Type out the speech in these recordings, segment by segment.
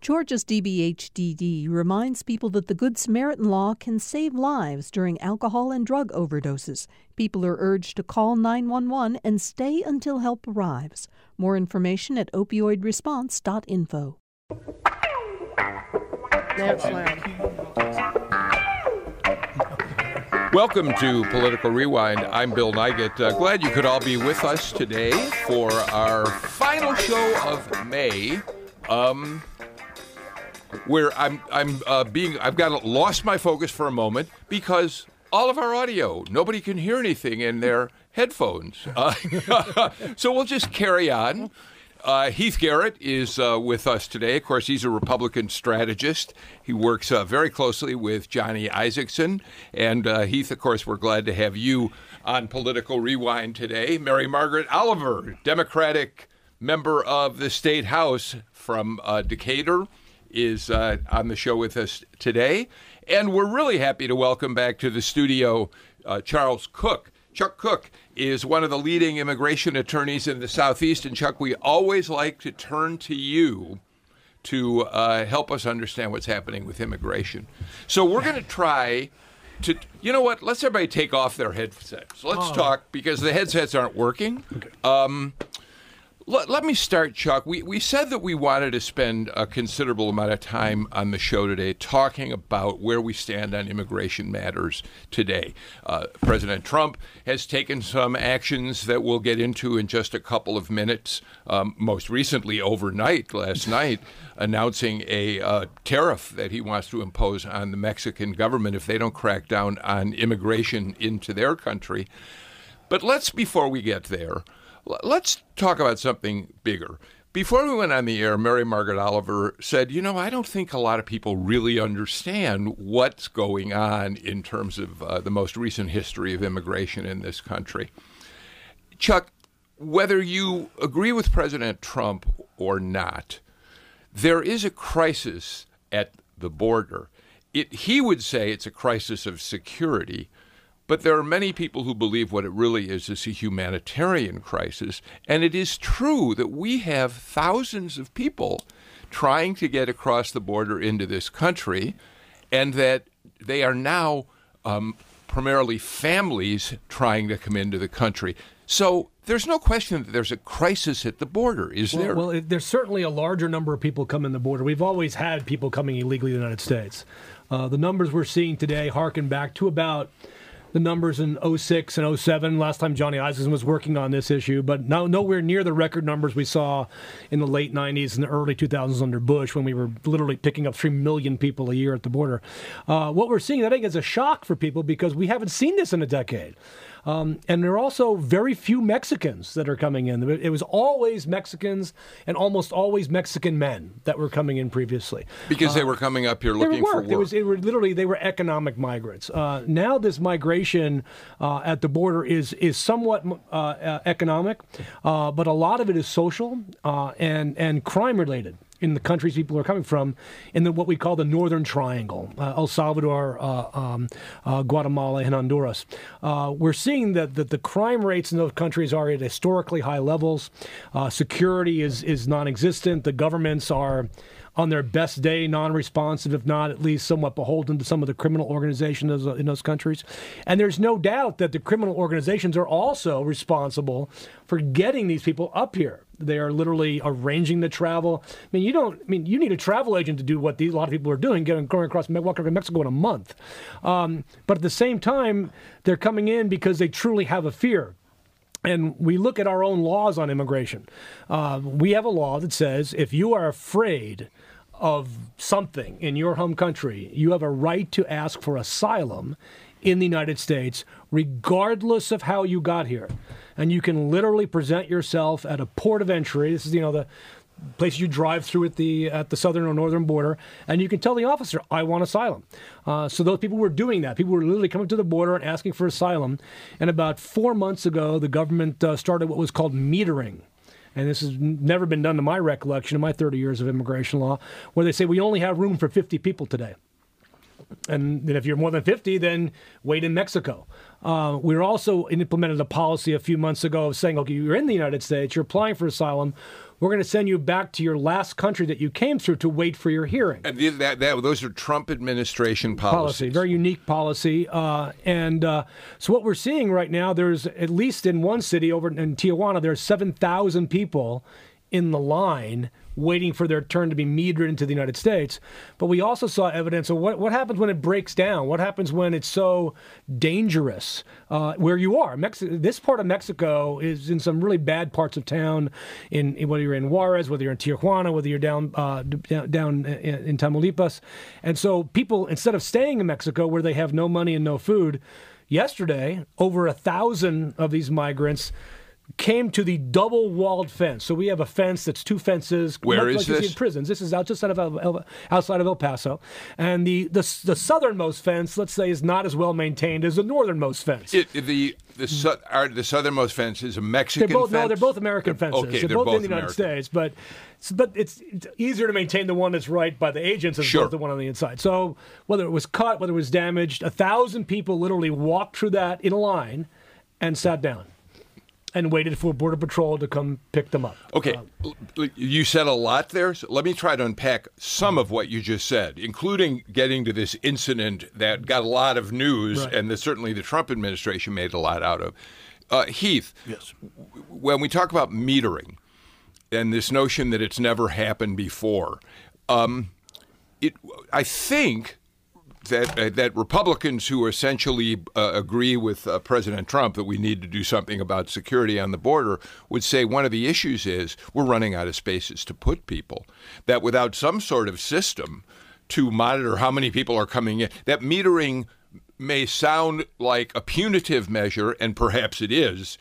Georgia's DBHDD reminds people that the Good Samaritan law can save lives during alcohol and drug overdoses. People are urged to call 911 and stay until help arrives. More information at opioidresponse.info. Welcome to Political Rewind. I'm Bill Nigut. Uh, glad you could all be with us today for our final show of May. Um, where I'm I'm uh, being I've got lost my focus for a moment because all of our audio nobody can hear anything in their headphones. Uh, so we'll just carry on. Uh, Heath Garrett is uh, with us today. Of course, he's a Republican strategist. He works uh, very closely with Johnny Isakson. And uh, Heath, of course, we're glad to have you on Political Rewind today. Mary Margaret Oliver, Democratic member of the State House from Decatur is uh, on the show with us today. And we're really happy to welcome back to the studio uh, Charles Cook. Chuck Cook is one of the leading immigration attorneys in the Southeast. And Chuck, we always like to turn to you to uh, help us understand what's happening with immigration. So we're going to try to, you know what? Let's everybody take off their headsets. Let's oh. talk because the headsets aren't working. Okay. Um, let, let, me start, Chuck. We, we said that we wanted to spend a considerable amount of time on the show today talking about where we stand on immigration matters today. Uh, President Trump has taken some actions that we'll get into in just a couple of minutes. Um, most recently, overnight, last night, announcing a uh, tariff that he wants to impose on the Mexican government if they don't crack down on immigration into their country. But let's, before we get there, Let's talk about something bigger. Before we went on the air, Mary Margaret Oliver said, You know, I don't think a lot of people really understand what's going on in terms of uh, the most recent history of immigration in this country. Chuck, whether you agree with President Trump or not, there is a crisis at the border. It, he would say it's a crisis of security. But there are many people who believe what it really is is a humanitarian crisis. And it is true that we have thousands of people trying to get across the border into this country, and that they are now um, primarily families trying to come into the country. So there's no question that there's a crisis at the border, is well, there? Well, it, there's certainly a larger number of people coming the border. We've always had people coming illegally to the United States. Uh, the numbers we're seeing today harken back to about the numbers in 06 and 07, last time Johnny Isakson was working on this issue, but no, nowhere near the record numbers we saw in the late 90s and the early 2000s under Bush when we were literally picking up 3 million people a year at the border. Uh, what we're seeing, I think, is a shock for people because we haven't seen this in a decade. Um, and there are also very few Mexicans that are coming in. It was always Mexicans and almost always Mexican men that were coming in previously because uh, they were coming up here looking work. for work. It was it were literally they were economic migrants. Uh, now this migration uh, at the border is is somewhat uh, uh, economic, uh, but a lot of it is social and and crime related in the countries people are coming from in the, what we call the Northern Triangle uh, El Salvador, uh, um, uh, Guatemala, and Honduras. Uh, we're seeing that, that the crime rates in those countries are at historically high levels. Uh, security is, is non existent. The governments are on their best day non-responsive, if not at least somewhat beholden to some of the criminal organizations in those countries. And there's no doubt that the criminal organizations are also responsible for getting these people up here. They are literally arranging the travel. I mean, you don't. I mean, you need a travel agent to do what these, a lot of people are doing, getting going across walking Mexico in a month. Um, but at the same time, they're coming in because they truly have a fear. And we look at our own laws on immigration. Uh, we have a law that says if you are afraid of something in your home country, you have a right to ask for asylum in the United States, regardless of how you got here. And you can literally present yourself at a port of entry. This is, you know, the place you drive through at the at the southern or northern border, and you can tell the officer, "I want asylum." Uh, so those people were doing that. People were literally coming to the border and asking for asylum. And about four months ago, the government uh, started what was called metering and this has never been done to my recollection in my 30 years of immigration law, where they say we only have room for 50 people today. And then if you're more than 50, then wait in Mexico. Uh, we were also implemented a policy a few months ago of saying, okay, you're in the United States, you're applying for asylum. We're going to send you back to your last country that you came through to wait for your hearing. And that, that, those are Trump administration policies. Policy, very unique policy. Uh, and uh, so what we're seeing right now, there's at least in one city over in Tijuana, there's 7,000 people in the line waiting for their turn to be metered into the United States. But we also saw evidence of what, what happens when it breaks down. What happens when it's so dangerous uh, where you are. Mexi- this part of Mexico is in some really bad parts of town. In, in whether you're in Juarez, whether you're in Tijuana, whether you're down uh, down, down in, in Tamaulipas, and so people instead of staying in Mexico where they have no money and no food. Yesterday, over a thousand of these migrants came to the double walled fence. So we have a fence that's two fences. Where like is you see this? in prisons. This is out just out of El, El- outside of El Paso, and the, the the southernmost fence, let's say, is not as well maintained as the northernmost fence. It, the the, su- are, the southernmost fence is a Mexican. they're both fence? no, they're both American They're- fences. Okay, they're, they're both, both in the United American. States, but but it's, it's easier to maintain the one that's right by the agents as Sure. opposed to the one on the inside. So whether it was cut, whether it was damaged, a thousand people literally walked through that in a line and sat down and waited for Border Patrol to come pick them up. Okay, l- l- you said a lot there. So let me try to unpack some of what you just said, including getting to this incident that got a lot of news, Right. and that certainly the Trump administration made a lot out of. Uh, Heath, Yes. when we talk about metering and this notion that it's never happened before, um, it, I think that uh, that Republicans who essentially uh, agree with uh, President Trump that we need to do something about security on the border would say one of the issues is we're running out of spaces to put people. That without some sort of system to monitor how many people are coming in, that metering may sound like a punitive measure, and perhaps it is.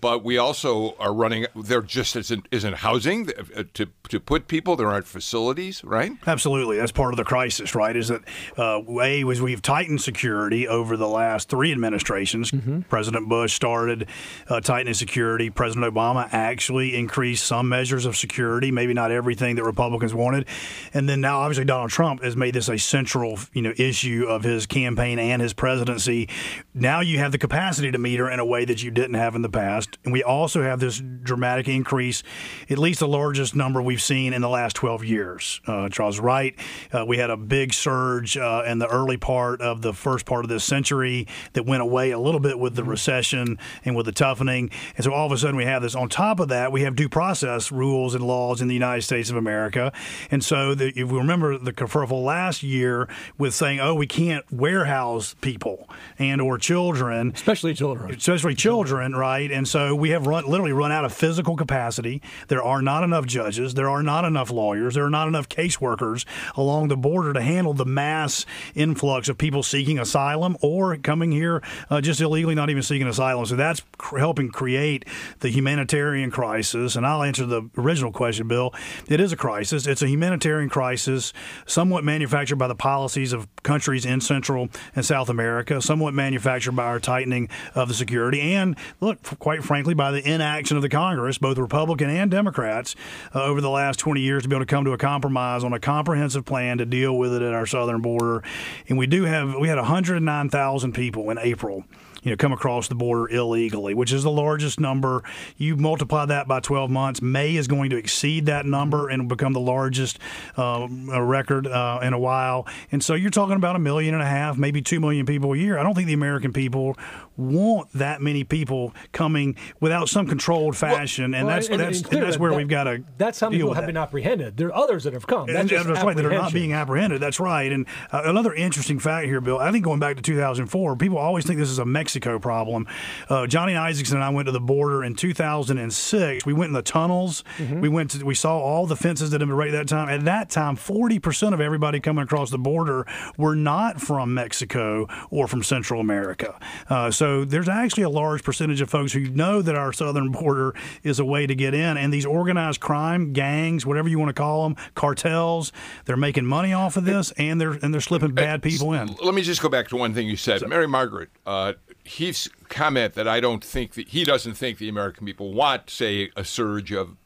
But we also are running. There just isn't isn't housing uh, to to put people. There aren't facilities, right? Absolutely, that's part of the crisis, right? Is that uh, a was we've tightened security over the last three administrations. President Bush started uh, tightening security. President Obama actually increased some measures of security, maybe not everything that Republicans wanted, and then now obviously Donald Trump has made this a central you know issue of his campaign and his presidency. Now you have the capacity to meter in a way that you didn't have in the past, and we also have this dramatic increase, at least the largest number we've seen in the last 12 years. Uh, Charles Wright, uh, we had a big surge uh, in the early part of the first part of this century that went away a little bit with the recession and with the toughening. And so all of a sudden we have this. On top of that, we have due process rules and laws in the United States of America. And so the, if we remember the kerfuffle last year with saying, oh, we can't warehouse people and or children Especially children. especially children, right? And so we have run literally run out of physical capacity. There are not enough judges. There are not enough lawyers. There are not enough caseworkers along the border to handle the mass influx of people seeking asylum or coming here uh, just illegally, not even seeking asylum. So that's cr- helping create the humanitarian crisis. And I'll answer the original question, Bill. It is a crisis. It's a humanitarian crisis, somewhat manufactured by the policies of countries in Central and South America, somewhat manufactured by our tightening of the security, and look, quite frankly, by the inaction of the Congress, both Republican and Democrats, uh, over the last 20 years to be able to come to a compromise on a comprehensive plan to deal with it at our southern border. And we do have, we had 109,000 people in April you know, come across the border illegally, which is the largest number. You multiply that by 12 months, May is going to exceed that number and become the largest uh, record uh, in a while. And so you're talking about a million and a half, maybe two million people a year. I don't think the American people want that many people coming without some controlled fashion, and Well, that's and- that's and clear that's that- where that- we've got to. That's how deal people have that. been apprehended. There are others that have come. That's And, that's right. That are not being apprehended. That's right. And uh, another interesting fact here, Bill. I think going back to 2004, people always think this is a Mexico problem. Uh, Johnny Isakson and I went to the border in 2006. We went in the tunnels. Mm-hmm. We went. To, we saw all the fences that had been ready at that time. At that time, 40 percent of everybody coming across the border were not from Mexico or from Central America. Uh, so there's actually a large percentage of folks who know that our southern border is a way to get in, and these organized crime gangs, whatever you want to call them, cartels, they're making money off of this, and they're and they're slipping bad people in. Let me just go back to one thing you said, Mary Margaret. Uh, Heath's comment that I don't think that he doesn't think the American people want, say, a surge of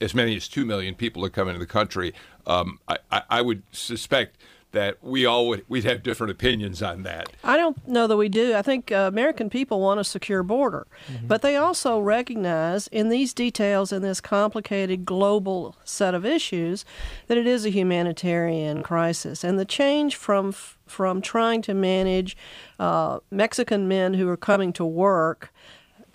as many as two million people to come into the country. Um, I, I would suspect that we all would we'd have different opinions on that. I don't know that we do. I think uh, American people want a secure border, mm-hmm. but they also recognize in these details in this complicated global set of issues that it is a humanitarian crisis, and the change from from trying to manage uh, Mexican men who are coming to work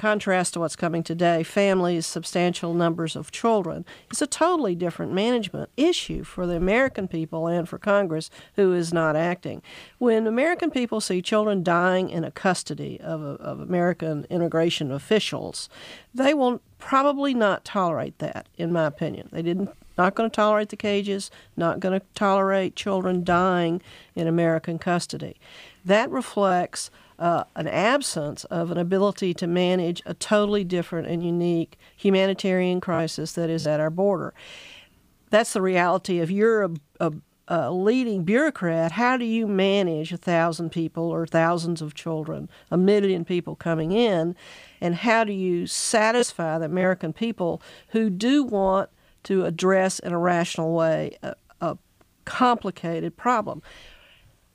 contrast to what's coming today, families, substantial numbers of children, is a totally different management issue for the American people and for Congress, who is not acting. When American people see children dying in a custody of, of American immigration officials, they will probably not tolerate that, in my opinion. They didn't not going to tolerate the cages, not going to tolerate children dying in American custody. That reflects uh, an absence of an ability to manage a totally different and unique humanitarian crisis that is at our border. That's the reality. If you're a, a, a leading bureaucrat, how do you manage a thousand people or thousands of children, a million people coming in, and how do you satisfy the American people who do want to address in a rational way a, a complicated problem?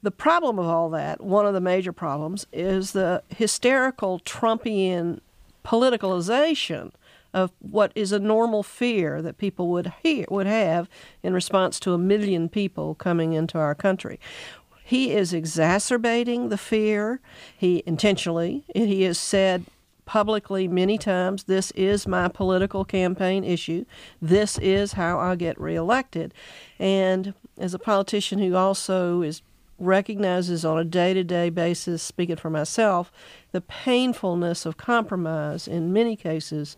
The problem of all that, one of the major problems, is the hysterical Trumpian politicalization of what is a normal fear that people would hear, would have in response to a million people coming into our country. He is exacerbating the fear. He intentionally, he has said publicly many times this is my political campaign issue. This is how I get reelected. And as a politician who also is recognizes on a day to day basis, speaking for myself, the painfulness of compromise. In many cases,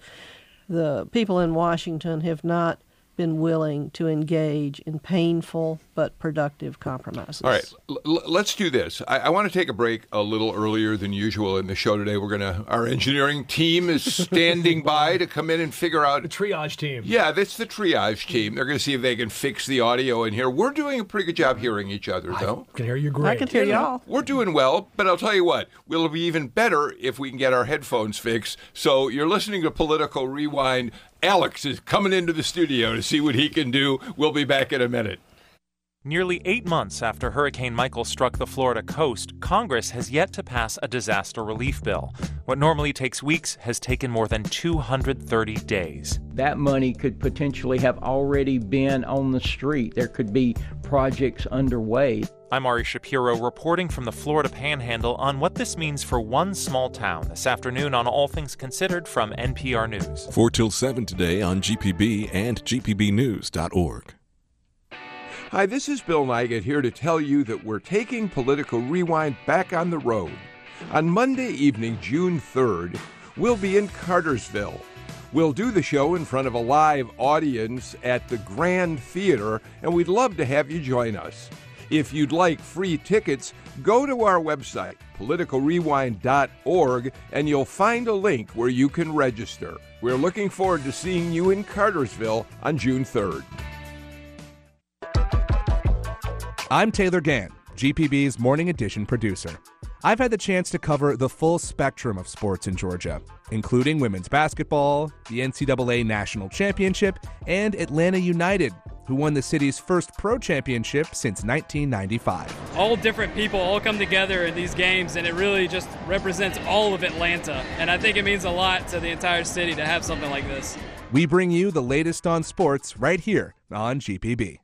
the people in Washington have not been willing to engage in painful but productive compromises. All right, L- let's do this. I-, I want to take a break a little earlier than usual in the show today. We're gonna our engineering team is standing by to come in and figure out the triage team. Yeah, that's the triage team. They're going to see if they can fix the audio in here. We're doing a pretty good job hearing each other, though. I can hear you great. I can hear y'all. We're doing well, but I'll tell you what, we'll be even better if we can get our headphones fixed. So you're listening to Political Rewind. Alex is coming into the studio to see what he can do. We'll be back in a minute. Nearly eight months after Hurricane Michael struck the Florida coast, Congress has yet to pass a disaster relief bill. What normally takes weeks has taken more than 230 days. That money could potentially have already been on the street. There could be projects underway. I'm Ari Shapiro reporting from the Florida Panhandle on what this means for one small town this afternoon on All Things Considered from NPR News. 4 till 7 today on GPB and GPBnews.org. Hi, this is Bill Nigut here to tell you that we're taking Political Rewind back on the road. On Monday evening, June 3rd, we'll be in Cartersville. We'll do the show in front of a live audience at the Grand Theater, and we'd love to have you join us. If you'd like free tickets, go to our website, politicalrewind.org, and you'll find a link where you can register. We're looking forward to seeing you in Cartersville on June 3rd. I'm Taylor Gann, GPB's Morning Edition producer. I've had the chance to cover the full spectrum of sports in Georgia, including women's basketball, the NCAA National Championship, and Atlanta United, who won the city's first pro championship since 1995. All different people all come together in these games, and it really just represents all of Atlanta. And I think it means a lot to the entire city to have something like this. We bring you the latest on sports right here on GPB.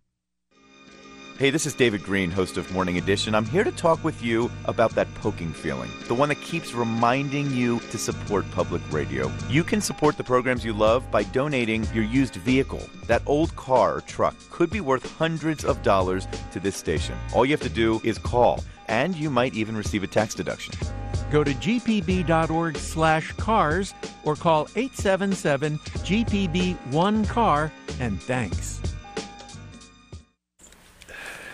Hey, this is David Greene, host of Morning Edition. I'm here to talk with you about that poking feeling, the one that keeps reminding you to support public radio. You can support the programs you love by donating your used vehicle. That old car or truck could be worth hundreds of dollars to this station. All you have to do is call, and you might even receive a tax deduction. Go to gpb.org slash cars or call 877 GPB 1 car and thanks.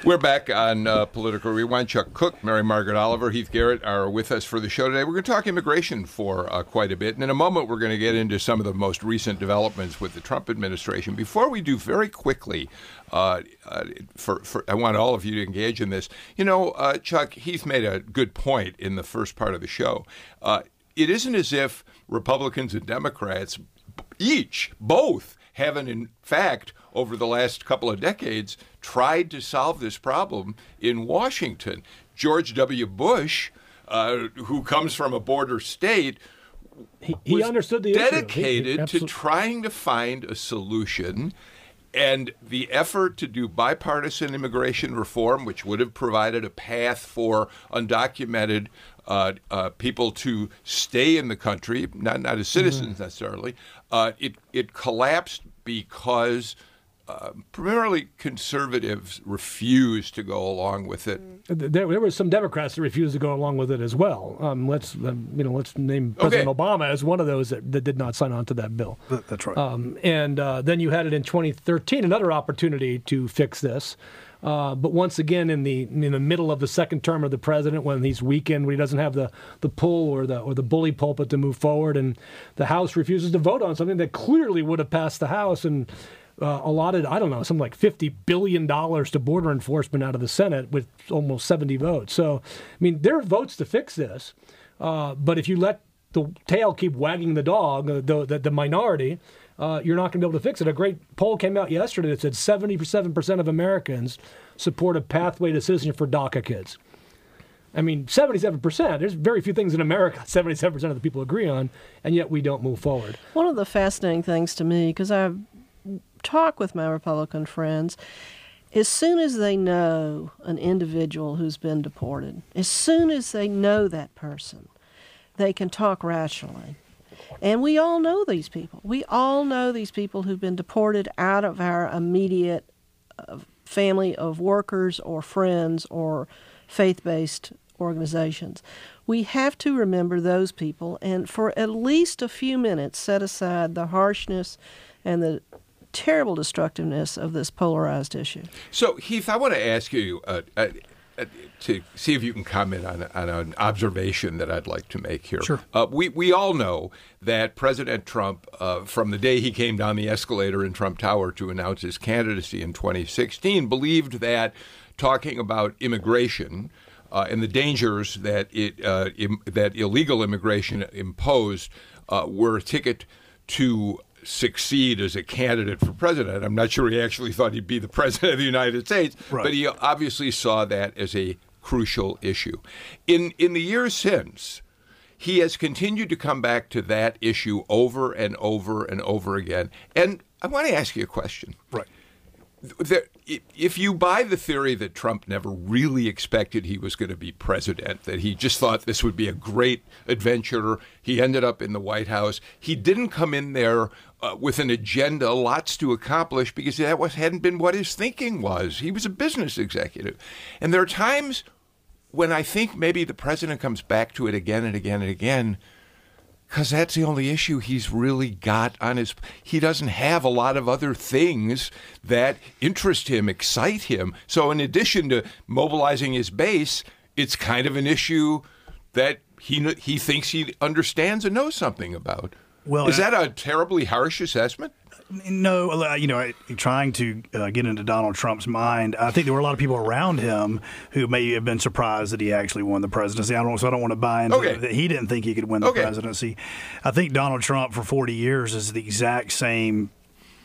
We're back on uh, Political Rewind. Chuck Cook, Mary Margaret Oliver, Heath Garrett are with us for the show today. We're going to talk immigration for uh, quite a bit. And in a moment, we're going to get into some of the most recent developments with the Trump administration. Before we do, very quickly, uh, uh for, for, I want all of you to engage in this. You know, uh, Chuck, Heath made a good point in the first part of the show. Uh, it isn't as if Republicans and Democrats each, both, haven't, in fact, over the last couple of decades, tried to solve this problem in Washington. George W. Bush, uh, who comes from a border state, he, he understood the dedicated issue. to trying to find a solution. And the effort to do bipartisan immigration reform, which would have provided a path for undocumented uh, uh, people to stay in the country, not not as citizens mm-hmm. necessarily, uh, it it collapsed because uh, primarily conservatives refused to go along with it. There, there were some Democrats that refused to go along with it as well. Um, let's um, you know let's name President okay. Obama as one of those that, that, did not sign on to that bill. That's right. Um, and uh, then you had it in 2013, another opportunity to fix this. Uh, but once again, in the in the middle of the second term of the president, when he's weakened, when he doesn't have the, the pull or the or the bully pulpit to move forward, and the House refuses to vote on something that clearly would have passed the House and uh, allotted, I don't know, something like $50 billion to border enforcement out of the Senate with almost 70 votes. So, I mean, there are votes to fix this. Uh, but if you let the tail keep wagging the dog, uh, the, the, the minority, uh, you're not going to be able to fix it. A great poll came out yesterday that said 77% of Americans support a pathway to citizenship for DACA kids. I mean, 77%. There's very few things in America 77% of the people agree on, and yet we don't move forward. One of the fascinating things to me, because I've talked with my Republican friends, as soon as they know an individual who's been deported, as soon as they know that person, they can talk rationally. And we all know these people. We all know these people who've been deported out of our immediate uh, family of workers or friends or faith based organizations. We have to remember those people and for at least a few minutes set aside the harshness and the terrible destructiveness of this polarized issue. So, Heath, I want to ask you uh, uh, uh, to see if you can comment on, on, an observation that I'd like to make here. Sure. Uh, we, we all know that President Trump, uh, from the day he came down the escalator in Trump Tower to announce his candidacy in 2016, believed that talking about immigration uh, and the dangers that it uh, Im- that illegal immigration imposed uh, were a ticket to succeed as a candidate for president. I'm not sure he actually thought he'd be the president of the United States, right. but he obviously saw that as a crucial issue. In in the years since, he has continued to come back to that issue over and over and over again. And I want to ask you a question. Right there, if you buy the theory that Trump never really expected he was going to be president, that he just thought this would be a great adventure, he ended up in the White House. He didn't come in there uh, with an agenda, lots to accomplish, because that was, hadn't been what his thinking was. He was a business executive. And there are times when I think maybe the president comes back to it again and again and again because that's the only issue he's really got on his. He doesn't have a lot of other things that interest him, excite him. So, in addition to mobilizing his base, it's kind of an issue that he he thinks he understands and knows something about. Well, is that a terribly harsh assessment? No, uh, you know, trying to uh, get into Donald Trump's mind, I think there were a lot of people around him who may have been surprised that he actually won the presidency. I don't, so I don't want to buy into okay. that he didn't think he could win the okay. presidency. I think Donald Trump for 40 years is the exact same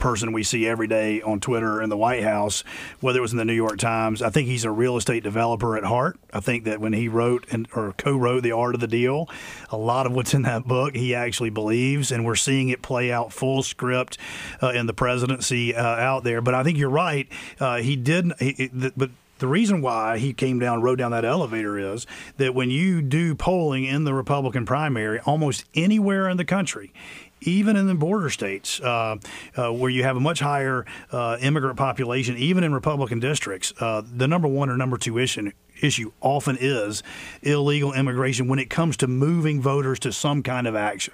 person we see every day on Twitter in the White House, whether it was in the New York Times. I think he's a real estate developer at heart. I think that when he wrote and or co-wrote The Art of the Deal, a lot of what's in that book he actually believes, and we're seeing it play out full script uh, in the presidency uh, out there. But I think you're right. Uh, he did, he, but the reason why he came down, rode down that elevator is that when you do polling in the Republican primary, almost anywhere in the country, even in the border states uh, uh, where you have a much higher uh, immigrant population, even in Republican districts, uh, the number one or number two issue issue often is illegal immigration when it comes to moving voters to some kind of action.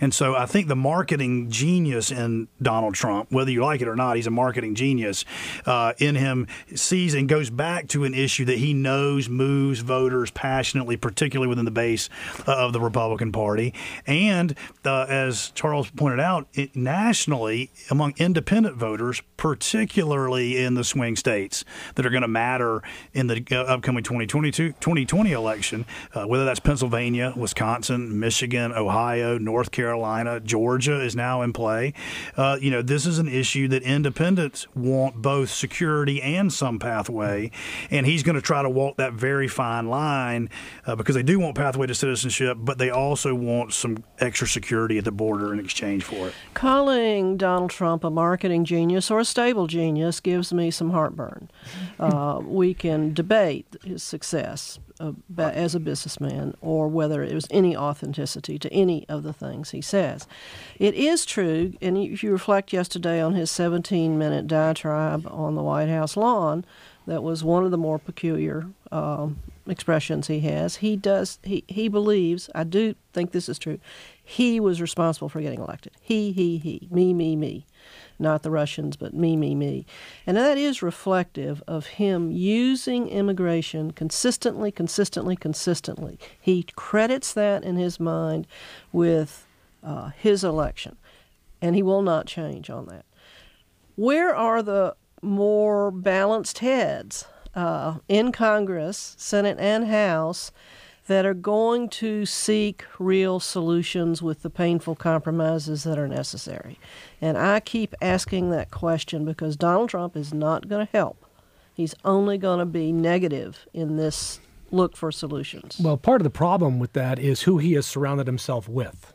And so I think the marketing genius in Donald Trump, whether you like it or not, he's a marketing genius, uh, in him sees and goes back to an issue that he knows moves voters passionately, particularly within the base uh, of the Republican Party. And uh, as Charles pointed out, it, nationally, among independent voters, particularly in the swing states that are going to matter in the uh, upcoming upcoming 2022, 2020 election, uh, whether that's Pennsylvania, Wisconsin, Michigan, Ohio, North Carolina, Georgia is now in play. Uh, you know, this is an issue that independents want both security and some pathway, and he's going to try to walk that very fine line uh, because they do want pathway to citizenship, but they also want some extra security at the border in exchange for it. Calling Donald Trump a marketing genius or a stable genius gives me some heartburn. Uh, we can debate his success as a businessman or whether it was any authenticity to any of the things he says. It is true, and if you reflect yesterday on his 17 minute diatribe on the White House lawn, that was one of the more peculiar um, expressions he has. He does. He he believes. I do think this is true. He was responsible for getting elected. He he he. Me me me. Not the Russians, but me me me. And that is reflective of him using immigration consistently, consistently, consistently. He credits that in his mind with uh, his election, and he will not change on that. Where are the more balanced heads uh, in Congress, Senate, and House that are going to seek real solutions with the painful compromises that are necessary. And I keep asking that question because Donald Trump is not going to help. He's only going to be negative in this look for solutions. Well, part of the problem with that is who he has surrounded himself with.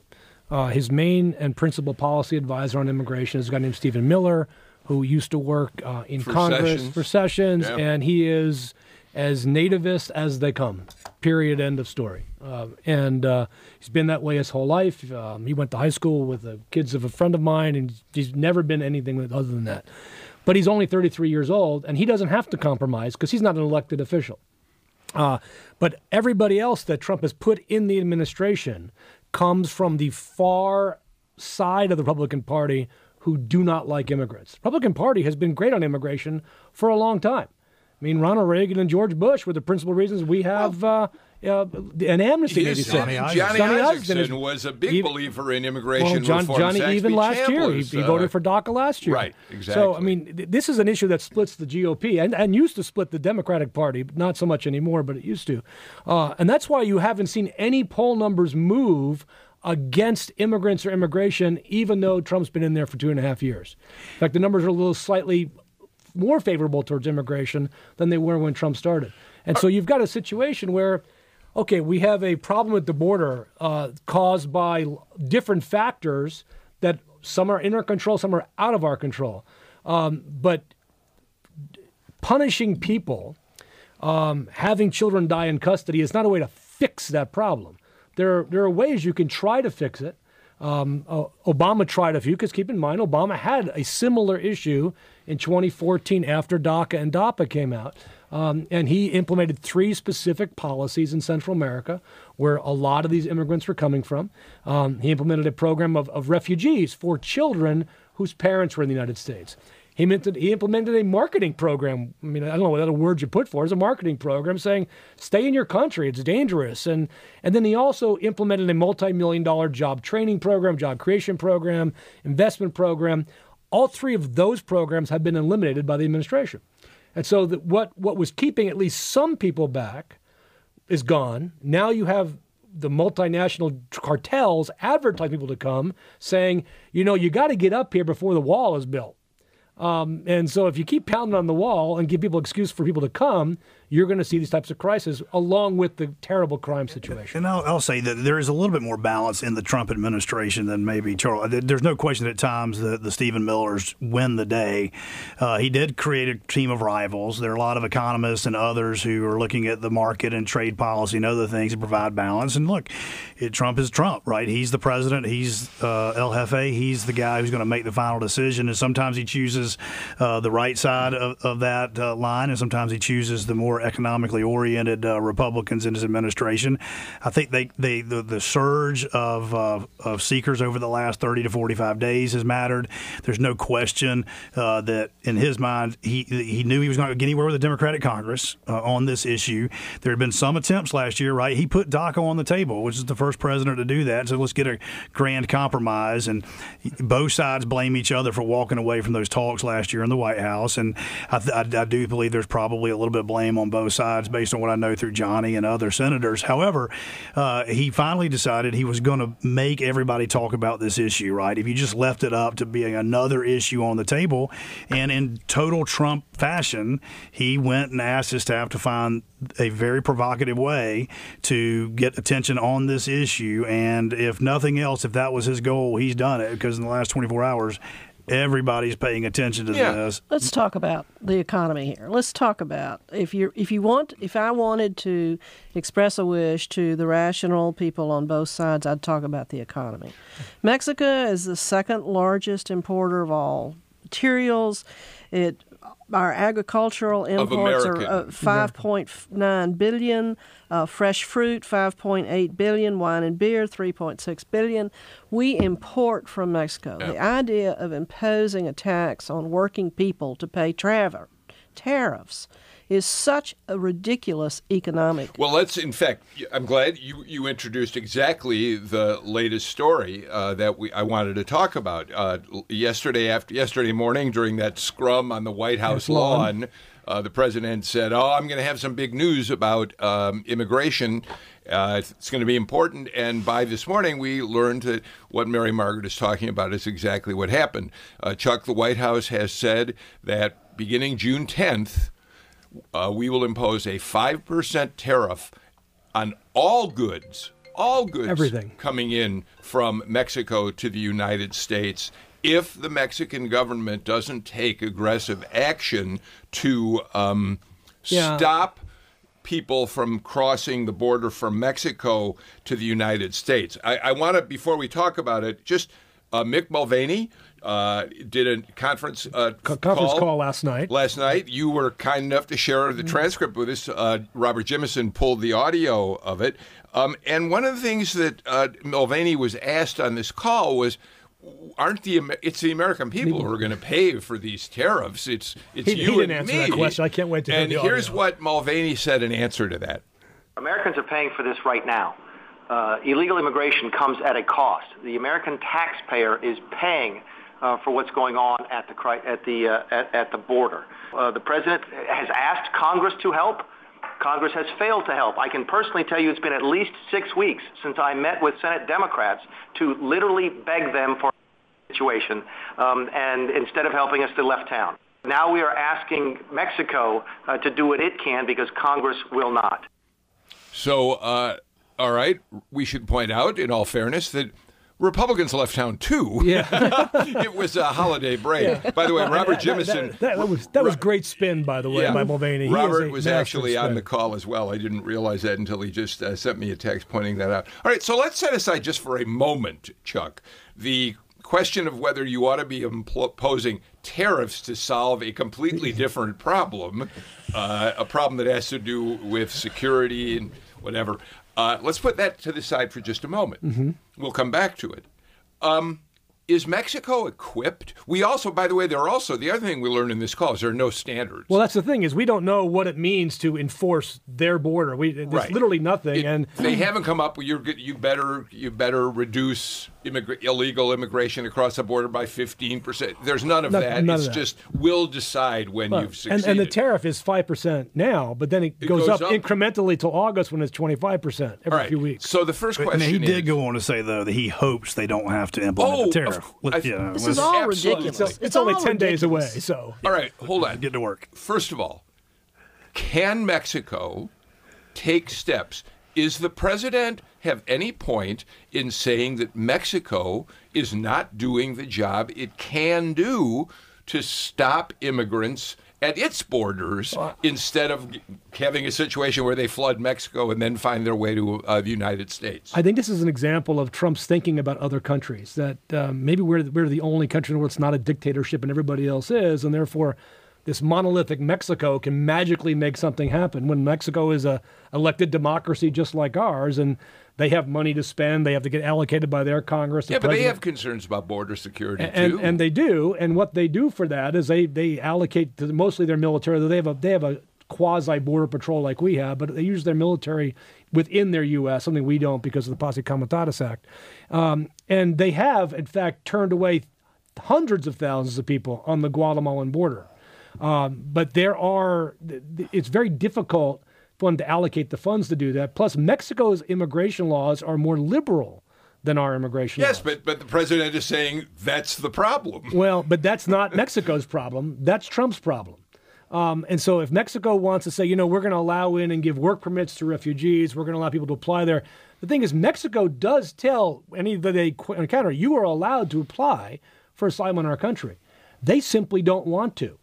Uh, his main and principal policy advisor on immigration is a guy named Stephen Miller, who used to work uh, in For Congress Sessions. for Sessions, Yeah. and he is as nativist as they come. Period. End of story. Uh, and uh, he's been that way his whole life. Um, he went to high school with the kids of a friend of mine, and he's never been anything other than that. But he's only 33 years old, and he doesn't have to compromise because he's not an elected official. Uh, but everybody else that Trump has put in the administration comes from the far side of the Republican Party who do not like immigrants. Republican Party has been great on immigration for a long time. I mean, Ronald Reagan and George Bush were the principal reasons we have uh, uh, an amnesty. Yes, maybe Johnny, said. Johnny, Sonny Isakson is- was a big even- believer in immigration well, John, reform. Johnny, Saxby even last year, he, was, he uh, voted for DACA last year. Right, exactly. So. I mean, th- this is an issue that splits the GOP and, and used to split the Democratic Party, but not so much anymore, but it used to. Uh, and that's why you haven't seen any poll numbers move against immigrants or immigration, even though Trump's been in there for two and a half years. In fact, the numbers are a little slightly more favorable towards immigration than they were when Trump started. And so you've got a situation where, okay, we have a problem at the border uh, caused by different factors that some are in our control, some are out of our control. Um, but punishing people, um, having children die in custody is not a way to fix that problem. There are, there are ways you can try to fix it. Um, uh, Obama tried a few, because keep in mind, Obama had a similar issue in 2014 after DACA and DAPA came out. Um, and he implemented three specific policies in Central America where a lot of these immigrants were coming from. Um, he implemented a program of, of refugees for children whose parents were in the United States. He, meant he implemented a marketing program. I mean, I don't know what other word you put for it. It's a marketing program saying, stay in your country, it's dangerous. And, and then he also implemented a multi million dollar job training program, job creation program, investment program. All three of those programs have been eliminated by the administration. And so that what, what was keeping at least some people back is gone. Now you have the multinational cartels advertising people to come, saying, you know, you got to get up here before the wall is built. Um, and so if you keep pounding on the wall and give people excuse for people to come, you're going to see these types of crises along with the terrible crime situation. And I'll, I'll say that there is a little bit more balance in the Trump administration than maybe Charles. There's no question at times that the Stephen Millers win the day. Uh, he did create a team of rivals. There are a lot of economists and others who are looking at the market and trade policy and other things to provide balance. And look, it, Trump is Trump, right? He's the president. He's uh, El Jefe. He's the guy who's going to make the final decision. And sometimes he chooses uh, the right side of, of that uh, line, and sometimes he chooses the more economically oriented uh, Republicans in his administration. I think they, they the, the surge of uh, of seekers over the last 30 to 45 days has mattered. There's no question uh, that in his mind he he knew he was not going to get anywhere with the Democratic Congress uh, on this issue. There had been some attempts last year, right? He put DACA on the table, which is the first president to do that. So let's get a grand compromise, and both sides blame each other for walking away from those talks last year in the White House, and I, I, I do believe there's probably a little bit of blame on both sides based on what I know through Johnny and other senators. However, uh, he finally decided he was going to make everybody talk about this issue. Right? If you just left it up to being another issue on the table, and in total Trump fashion, he went and asked his staff to find a very provocative way to get attention on this issue. And if nothing else, if that was his goal, he's done it because in the last 24 hours, everybody's paying attention to Yeah. this. Let's talk about the economy here. Let's talk about if you if you want if I wanted to express a wish to the rational people on both sides, I'd talk about the economy. Mexico is the second largest importer of all materials. It our agricultural imports are uh, five point nine billion. Uh, fresh fruit, 5.8 billion. Wine and beer, 3.6 billion. We import from Mexico. The idea of imposing a tax on working people to pay tariffs is such a ridiculous economic. Well, let's. In fact, I'm glad you you introduced exactly the latest story uh, that we I wanted to talk about. Uh, yesterday after yesterday morning during that scrum on the White House lawn. uh, the president said, "Oh, I'm going to have some big news about um, immigration." Uh, it's going to be important. And by this morning, we learned that what Mary Margaret is talking about is exactly what happened. Uh, Chuck, the White House has said that beginning June 10th, uh, we will impose a 5% tariff on all goods, all goods Everything. coming in from Mexico to the United States if the Mexican government doesn't take aggressive action to um, Yeah. stop people from crossing the border from Mexico to the United States. I, I want to, before we talk about it, just uh, Mick Mulvaney uh, did a conference uh, conference call last night. Last night, you were kind enough to share the transcript with us. Uh, Robert Jimison pulled the audio of it, um, and one of the things that uh, Mulvaney was asked on this call was. Aren't the it's the American people who are going to pay for these tariffs? It's it's He- he you didn't and answer me. that question. I can't wait to hear And the here's audio. what Mulvaney said in answer to that. Americans are paying for this right now. Uh, illegal immigration comes at a cost. The American taxpayer is paying for what's going on at the at the uh, at, at the border. Uh, the president has asked Congress to help. Congress has failed to help. I can personally tell you it's been at least six weeks since I met with Senate Democrats to literally beg them for a situation, um, and instead of helping us, they left town. Now we are asking Mexico uh, to do what it can because Congress will not. So, uh, all right, we should point out, in all fairness, that Republicans left town too. Yeah. it was a holiday break. By the way, Robert Jimison. That, that, that was that was great spin, by the way, by Mulvaney. He Robert was actually spin. on the call as well. I didn't realize that until he just uh, sent me a text pointing that out. All right, so let's set aside just for a moment, Chuck, the question of whether you ought to be imposing tariffs to solve a completely different problem, uh, a problem that has to do with security and whatever. Uh, let's put that to the side for just a moment. Mhm. We'll come back to it. Um, is Mexico equipped? We also, by the way, there are also the other thing we learned in this call is there are no standards. Well, that's the thing is we don't know what it means to enforce their border. We there's Right. literally nothing, and they haven't come up with you're you better you better reduce immigra- illegal immigration across the border by 15%. There's none of None- that. none it's of that. just we'll decide when Well, you've succeeded. and, and the tariff is five percent now, but then it, It goes, goes up, up. incrementally till August when it's twenty five percent every All right. few weeks. So the first But, question now, he did go on to say though that he hopes they don't have to implement Oh, the tariff. of- Let- I- yeah, This let's- is all Absolutely. It's, it's only ten days away, so All right, hold on. Get to work. First of all, can Mexico take steps? Is the president have any point in saying that Mexico is not doing the job it can do to stop immigrants at its borders instead of having a situation where they flood Mexico and then find their way to uh, the United States? I think this is an example of Trump's thinking about other countries. That um, maybe we're we're the only country in the world that's not a dictatorship, and everybody else is, and therefore this monolithic Mexico can magically make something happen. When Mexico is a elected democracy just like ours, and they have money to spend, they have to get allocated by their Congress. the yeah, but they have concerns about border security and, too. and they do. And what they do for that is they they allocate to mostly their military. They have a they have a quasi border patrol like we have, but they use their military within their U.S. Something we don't because of the Posse Comitatus Act. Um, and they have, in fact, turned away hundreds of thousands of people on the Guatemalan border. Um, but there are, it's very difficult for them to allocate the funds to do that. Plus, Mexico's immigration laws are more liberal than our immigration laws. Yes, laws. but but the president is saying that's the problem. Well, but that's not Mexico's problem. That's Trump's problem. Um, and so, if Mexico wants to say, you know, we're going to allow in and give work permits to refugees, we're going to allow people to apply there. The thing is, Mexico does tell any that they encounter, you are allowed to apply for asylum in our country. They simply don't want to.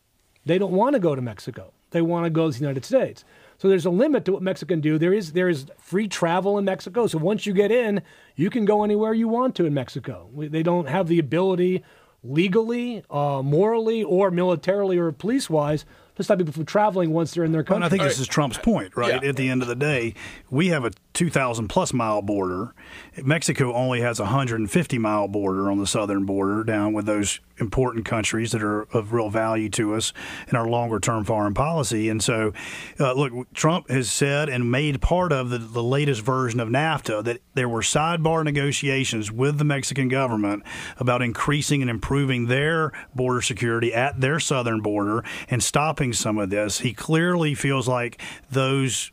They don't want to go to Mexico. They want to go to the United States. So there's a limit to what Mexico can do. There is there is free travel in Mexico. So once you get in, you can go anywhere you want to in Mexico. We, they don't have the ability legally, uh, morally, or militarily or police wise to stop people from traveling once they're in their Well, and. I think this is Trump's point, right? At the end of the day, we have a 2,000 plus mile border. Mexico only has a 150 mile border on the southern border, down with those important countries that are of real value to us in our longer term foreign policy. And so, uh, look, Trump has said and made part of the, the latest version of NAFTA that there were sidebar negotiations with the Mexican government about increasing and improving their border security at their southern border and stopping some of this. He clearly feels like those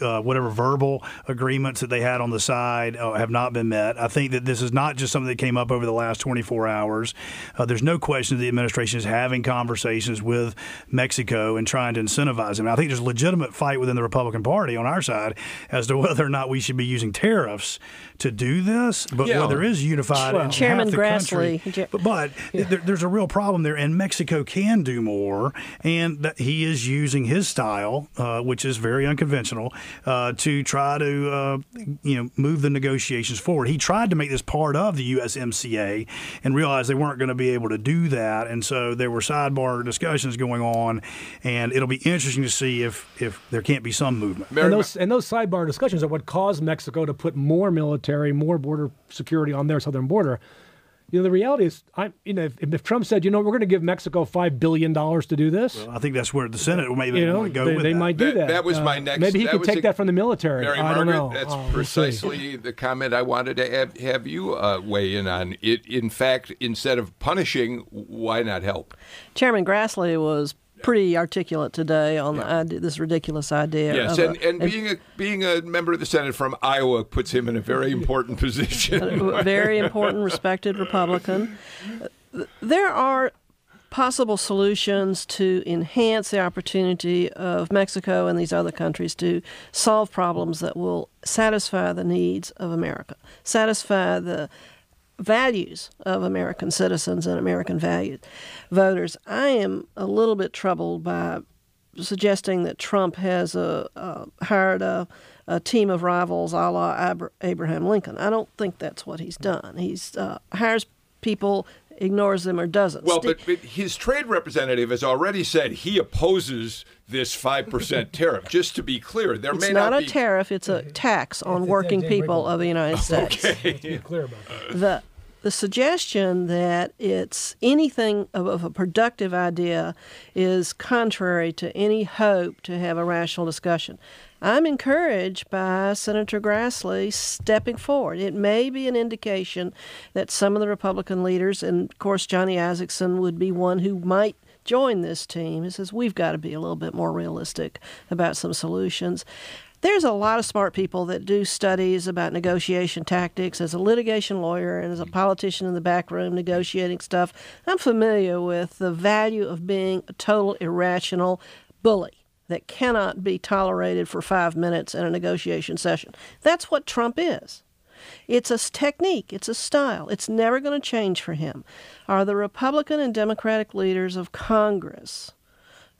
uh, whatever verbal agreements that they had on the side uh, have not been met. I think that this is not just something that came up over the last 24 hours. Uh, there's no question that the administration is having conversations with Mexico and trying to incentivize them. I think there's a legitimate fight within the Republican Party on our side as to whether or not we should be using tariffs to do this, but Yeah. whether there is unified Well, in Chairman half the Grassley- country. But, but there, there's a real problem there, and Mexico can do more, and that he is using his style, uh, which is very unconventional, uh, to try to uh, you know move the negotiations forward. He tried to make this part of the USMCA, and realized they weren't going to be able to do that, and so there were sidebar discussions going on, and it'll be interesting to see if if there can't be some movement. and those and those sidebar discussions are what caused Mexico to put more military, more border security on their southern border. You know, the reality is, I you know, if, if Trump said, you know, we're going to give Mexico five billion dollars to do this, I think that's where the Senate maybe you know, want to go they, with they that. might do that. That was Uh, my next. Maybe he that could was take a- that from the military. Mary I don't know. That's Uh, precisely the comment I wanted to have, have you uh, weigh in on. It, in fact, instead of punishing, why not help? Chairman Grassley was pretty articulate today on the idea, this ridiculous idea. Yes, of a- and, and being a being a member of the Senate from Iowa puts him in a very important position. a very important, respected Republican. There are possible solutions to enhance the opportunity of Mexico and these other countries to solve problems that will satisfy the needs of America, satisfy the values of American citizens and American valued voters. I am a little bit troubled by suggesting that Trump has uh, uh, hired a, a team of rivals a la Abraham Lincoln. I don't think that's what he's done. He's uh, hires people, ignores them, or doesn't. Well, but, but his trade representative has already said he opposes this five percent tariff. Just to be clear, there it's may not, not, a be. tariff; it's a tax on working people of the United States. Okay. clear about that. the the suggestion that it's anything of, a productive idea is contrary to any hope to have a rational discussion. I'm encouraged by Senator Grassley stepping forward. It may be an indication that some of the Republican leaders, and of course Johnny Isakson would be one who might join this team. He says we've got to be a little bit more realistic about some solutions. There's a lot of smart people that do studies about negotiation tactics. As a litigation lawyer and as a politician in the back room negotiating stuff, I'm familiar with the value of being a total irrational bully that cannot be tolerated for five minutes in a negotiation session. That's what Trump is. It's a technique, it's a style. It's never going to change for him. Are the Republican and Democratic leaders of Congress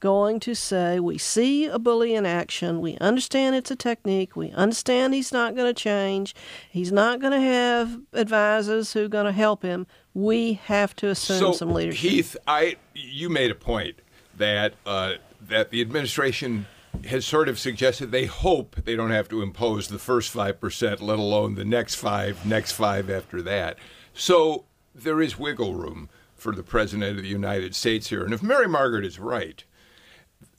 going to say, We see a bully in action. We understand it's a technique. We understand he's not going to change. He's not going to have advisors who are going to help him. We have to assume so, some leadership. Heath, I you made a point that uh, that the administration has sort of suggested they hope they don't have to impose the first five percent, let alone the next five, next five after that. So there is wiggle room for the president of the United States here, and if Mary Margaret is right.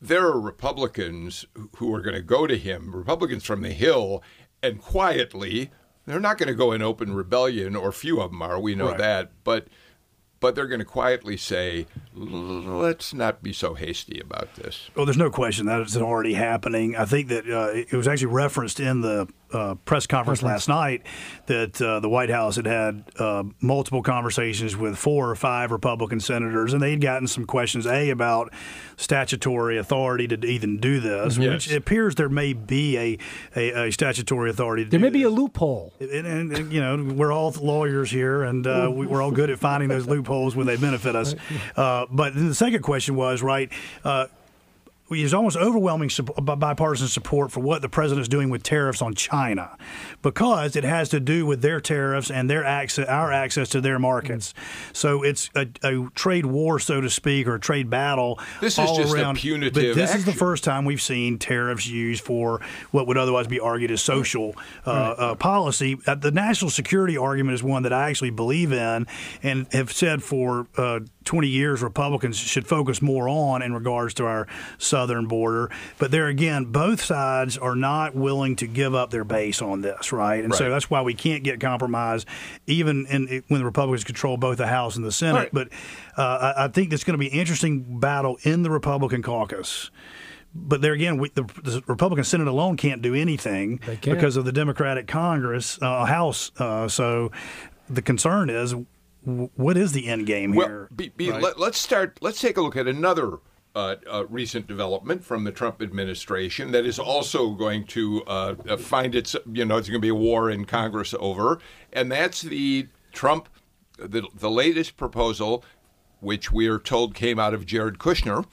There are Republicans who are going to go to him, Republicans from the Hill, and quietly, they're not going to go in open rebellion, or few of them are, we know Right. that, but but they're going to quietly say, let's not be so hasty about this. Well, there's no question that it's already happening. I think that uh, it was actually referenced in the uh, press conference last night that uh, the White House had had uh, multiple conversations with four or five Republican senators, and they had gotten some questions a about statutory authority to even do this, Yes. which it appears there may be a, a, a statutory authority. To There do may be a loophole. and, and, and, you know we're all lawyers here, and uh, we, we're all good at finding those loopholes when they benefit us. Uh, but then the second question was right. Uh, there's almost overwhelming bipartisan support for what the president is doing with tariffs on China, because it has to do with their tariffs and their access, our access to their markets. So it's a, a trade war, so to speak, or a trade battle. This is just a punitive But this is the first time we've seen tariffs used for what would otherwise be argued as social uh, uh, policy. Uh, the national security argument is one that I actually believe in and have said for uh, 20 years Republicans should focus more on in regards to our southern border. But there again, both sides are not willing to give up their base on this, right? And so that's why we can't get compromise, even in, when the Republicans control both the House and the Senate. Right. But uh, I, I think it's going to be an interesting battle in the Republican caucus. But there again, we, the, the Republican Senate alone can't do anything can't. because of the Democratic Congress uh, House. Uh, so the concern is, w- what is the end game Well, here? be, be, right? let, us start. Let's take a look at another uh, uh, recent development from the Trump administration that is also going to uh, uh, find its. You know, it's going to be a war in Congress over, and that's the Trump, the the latest proposal, which we are told came out of Jared Kushner,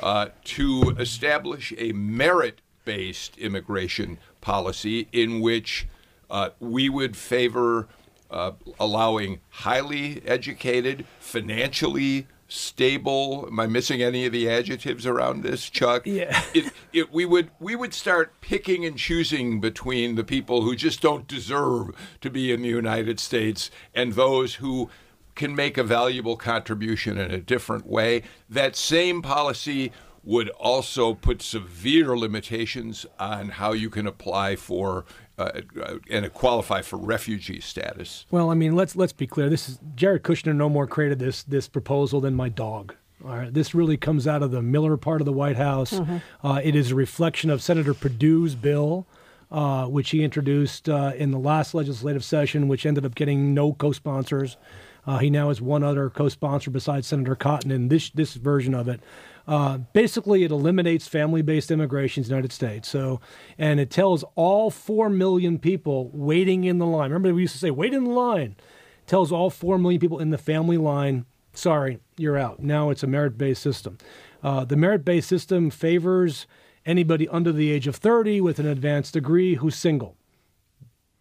uh, to establish a merit-based immigration policy in which uh, we would favor uh, allowing highly educated, financially stable. Am I missing any of the adjectives around this, Chuck? Yeah. It, it, we would we would start picking and choosing between the people who just don't deserve to be in the United States and those who can make a valuable contribution in a different way. That same policy would also put severe limitations on how you can apply for uh, uh, and qualify for refugee status. Well, I mean, let's let's be clear. This is Jared Kushner. No more created this this proposal than my dog. All right, this really comes out of the Miller part of the White House. Mm-hmm. Uh, it is a reflection of Senator Perdue's bill, uh, which he introduced uh, in the last legislative session, which ended up getting no co-sponsors. Uh, he now has one other co-sponsor besides Senator Cotton in this this version of it. Uh, basically, it eliminates family-based immigration in the United States. So, and it tells all four million people waiting in the line. Remember, we used to say, "Wait in the line." It tells all four million people in the family line, "Sorry, you're out." Now it's a merit-based system. Uh, the merit-based system favors anybody under the age of 30 with an advanced degree who's single.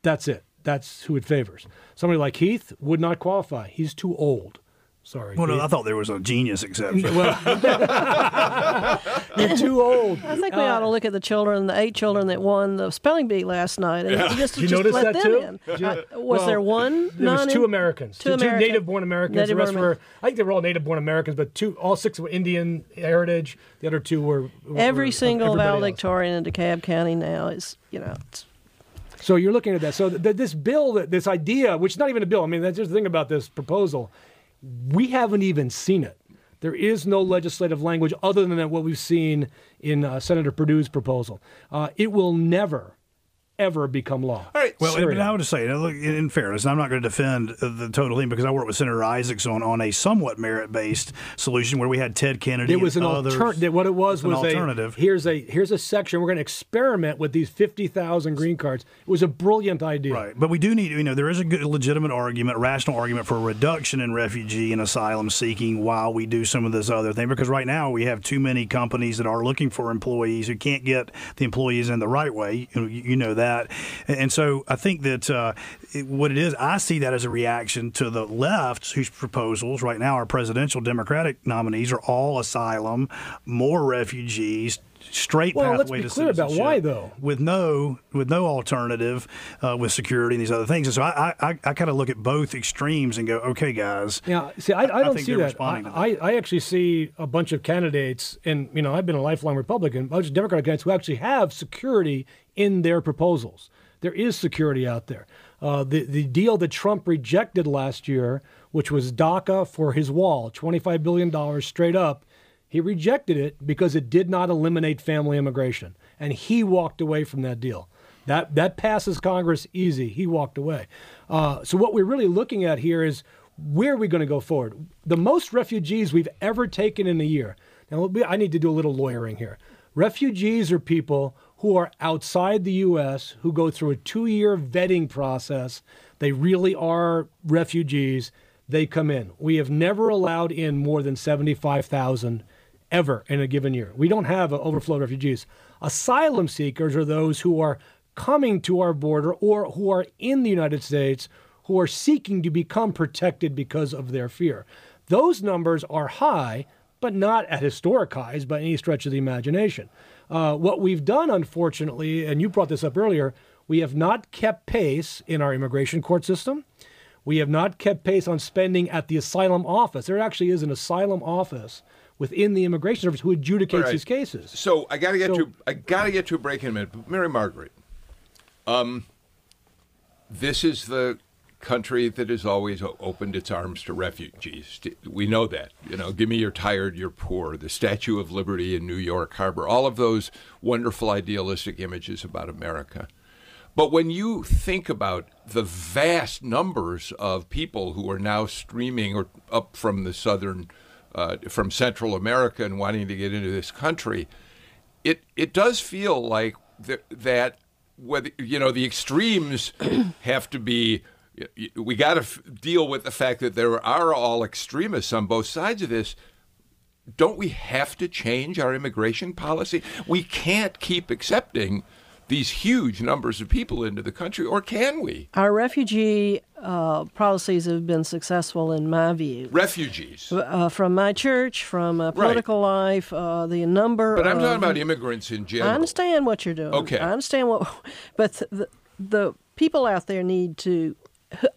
That's it. That's who it favors. Somebody like Heath would not qualify. He's too old. Sorry. well, no, I thought there was a genius exception. You're too old. I think we ought to look at the children, the eight children that won the spelling bee last night, and Yeah. just, Did you just notice let that them too? in. You- Uh, was Well, there one? There was two Americans, two, two, American- native-born Americans. Native the rest born were, I think they were all native-born Americans, but two, all six were Indian heritage. The other two were. were Every were single everybody else. valedictorian in DeKalb County now is, you know, it's So you're looking at that. So th- th- this bill, that this idea, which is not even a bill. I mean, that's just the thing about this proposal. We haven't even seen it. There is no legislative language other than what we've seen in uh, Senator Perdue's proposal. Uh, it will never, ever become law. All right. Well, Period. I would say, look, in in fairness, I'm not going to defend uh, the total thing because I worked with Senator Isakson on, on a somewhat merit based solution where we had Ted Kennedy. It was an and others. alternative. What it was an was alternative. a here's a here's a section. We're going to experiment with these fifty thousand green cards. It was a brilliant idea. Right, but we do need, you know, there is a good legitimate argument, rational argument for a reduction in refugee and asylum seeking while we do some of this other thing. Because right now we have too many companies that are looking for employees who can't get the employees in the right way. You know, you you know that, and so I think that uh, it, what it is, I see that as a reaction to the left, whose proposals right now, our presidential Democratic nominees, are all asylum, more refugees. Straight Well, let's pathway be to clear about why, though. with no with no alternative uh, with security and these other things. And so I I, I kind of look at both extremes and go, okay, guys. Yeah, see, I, I don't think see that. responding to I, I, I actually see a bunch of candidates, and you know, I've been a lifelong Republican, a bunch of Democratic candidates who actually have security in their proposals. there is security out there. Uh, the the deal that Trump rejected last year, which was DACA for his wall, twenty five billion dollars straight up, he rejected it because it did not eliminate family immigration, and he walked away from that deal. That that passes Congress easy. He walked away. Uh, so what we're really looking at here is where are we going to go forward? The most refugees we've ever taken in a year. Now I need to do a little lawyering here. Refugees are people who are outside the U.S. who go through a two-year vetting process. They really are refugees. They come in. We have never allowed in more than seventy-five thousand ever in a given year. We don't have an overflow of refugees. Asylum seekers are those who are coming to our border or who are in the United States who are seeking to become protected because of their fear. Those numbers are high, but not at historic highs by any stretch of the imagination. Uh, what we've done, unfortunately, and you brought this up earlier, we have not kept pace in our immigration court system. We have not kept pace on spending at the asylum office. There actually is an asylum office within the immigration service who adjudicates right. these cases. So I got to get So- to I got to get to a break in a minute. But Mary Margaret, um, this is the country that has always opened its arms to refugees. We know that. You know, give me your tired, you're poor. The Statue of Liberty in New York Harbor. All of those wonderful idealistic images about America. But when you think about the vast numbers of people who are now streaming or up from the southern, uh, from Central America and wanting to get into this country, it it does feel like th- that whether you know the extremes have to be. We got to f- deal with the fact that there are all extremists on both sides of this. Don't we have to change our immigration policy? We can't keep accepting these huge numbers of people into the country, or can we? Our refugee uh, policies have been successful, in my view. Refugees. Uh, from my church, from uh, political life, uh, the number. But I'm of- talking about immigrants in general. I understand what you're doing. Okay. I understand what, but the, the people out there need to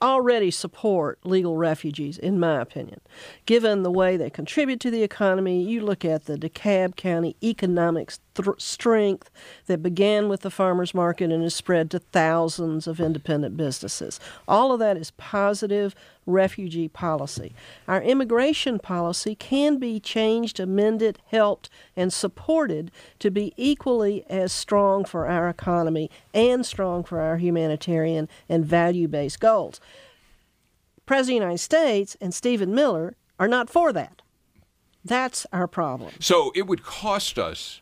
already support legal refugees, in my opinion, given the way they contribute to the economy. You look at the DeKalb County economic thr strength that began with the farmers market and has spread to thousands of independent businesses. All of that is positive refugee policy. Our immigration policy can be changed, amended, helped, and supported to be equally as strong for our economy and strong for our humanitarian and value based goals. President of the United States and Stephen Miller are not for that. That's our problem. So it would cost us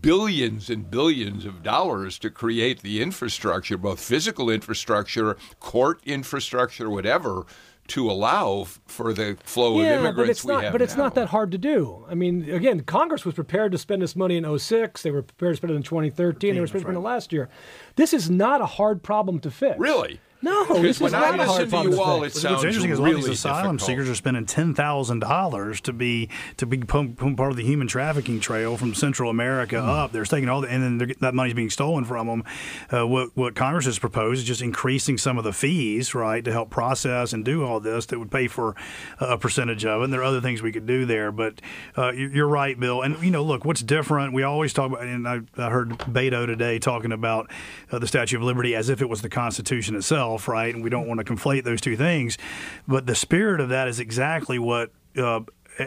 billions and billions of dollars to create the infrastructure, both physical infrastructure, court infrastructure, whatever, to allow f- for the flow yeah, of immigrants but it's we not. have But it's now. not that hard to do. I mean, again, Congress was prepared to spend this money in 06. They were prepared to spend it in 2013. They were prepared to spend it last year. This is not a hard problem to fix. Really? No, Because this is I not a hard to problem you all, it sounds What's interesting is a lot of these asylum difficult. seekers are spending ten thousand dollars to be to be pum- pum- part of the human trafficking trail from Central America Hmm. up. They're taking all the, and then that money's being stolen from them. Uh, what what Congress has proposed is just increasing some of the fees, right, to help process and do all this that would pay for a percentage of it. And there are other things we could do there, but uh, you- you're right, Bill. And you know, look, what's different? We always talk about, and I, I heard Beto today talking about uh, the Statue of Liberty as if it was the Constitution itself, right? And we don't want to conflate those two things, but the spirit of that is exactly what. Uh,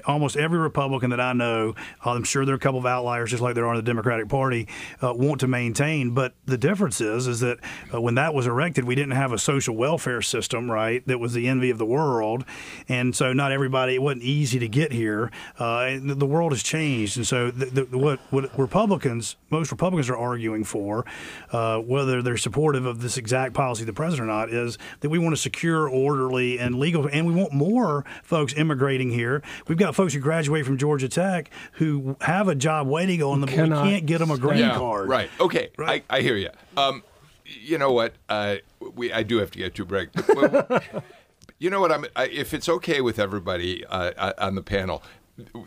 Almost every Republican that I know, I'm sure there are a couple of outliers, just like there are in the Democratic Party, uh, want to maintain. But the difference is, is that uh, when that was erected, we didn't have a social welfare system, right? That was the envy of the world, and so not everybody. It wasn't easy to get here. Uh, the- world has changed, and so the, the, what what Republicans, most Republicans are arguing for, uh, whether they're supportive of this exact policy of the president or not, is that we want a secure, orderly, and legal, and we want more folks immigrating here. We've got folks who graduate from Georgia Tech who have a job waiting on them, but we can't get them a green Yeah, card. Right. Okay. I, I hear you. Um, you know what? Uh, we I do have to get to a break. But- you know what? I'm. I, if it's okay with everybody uh, uh, on the panel.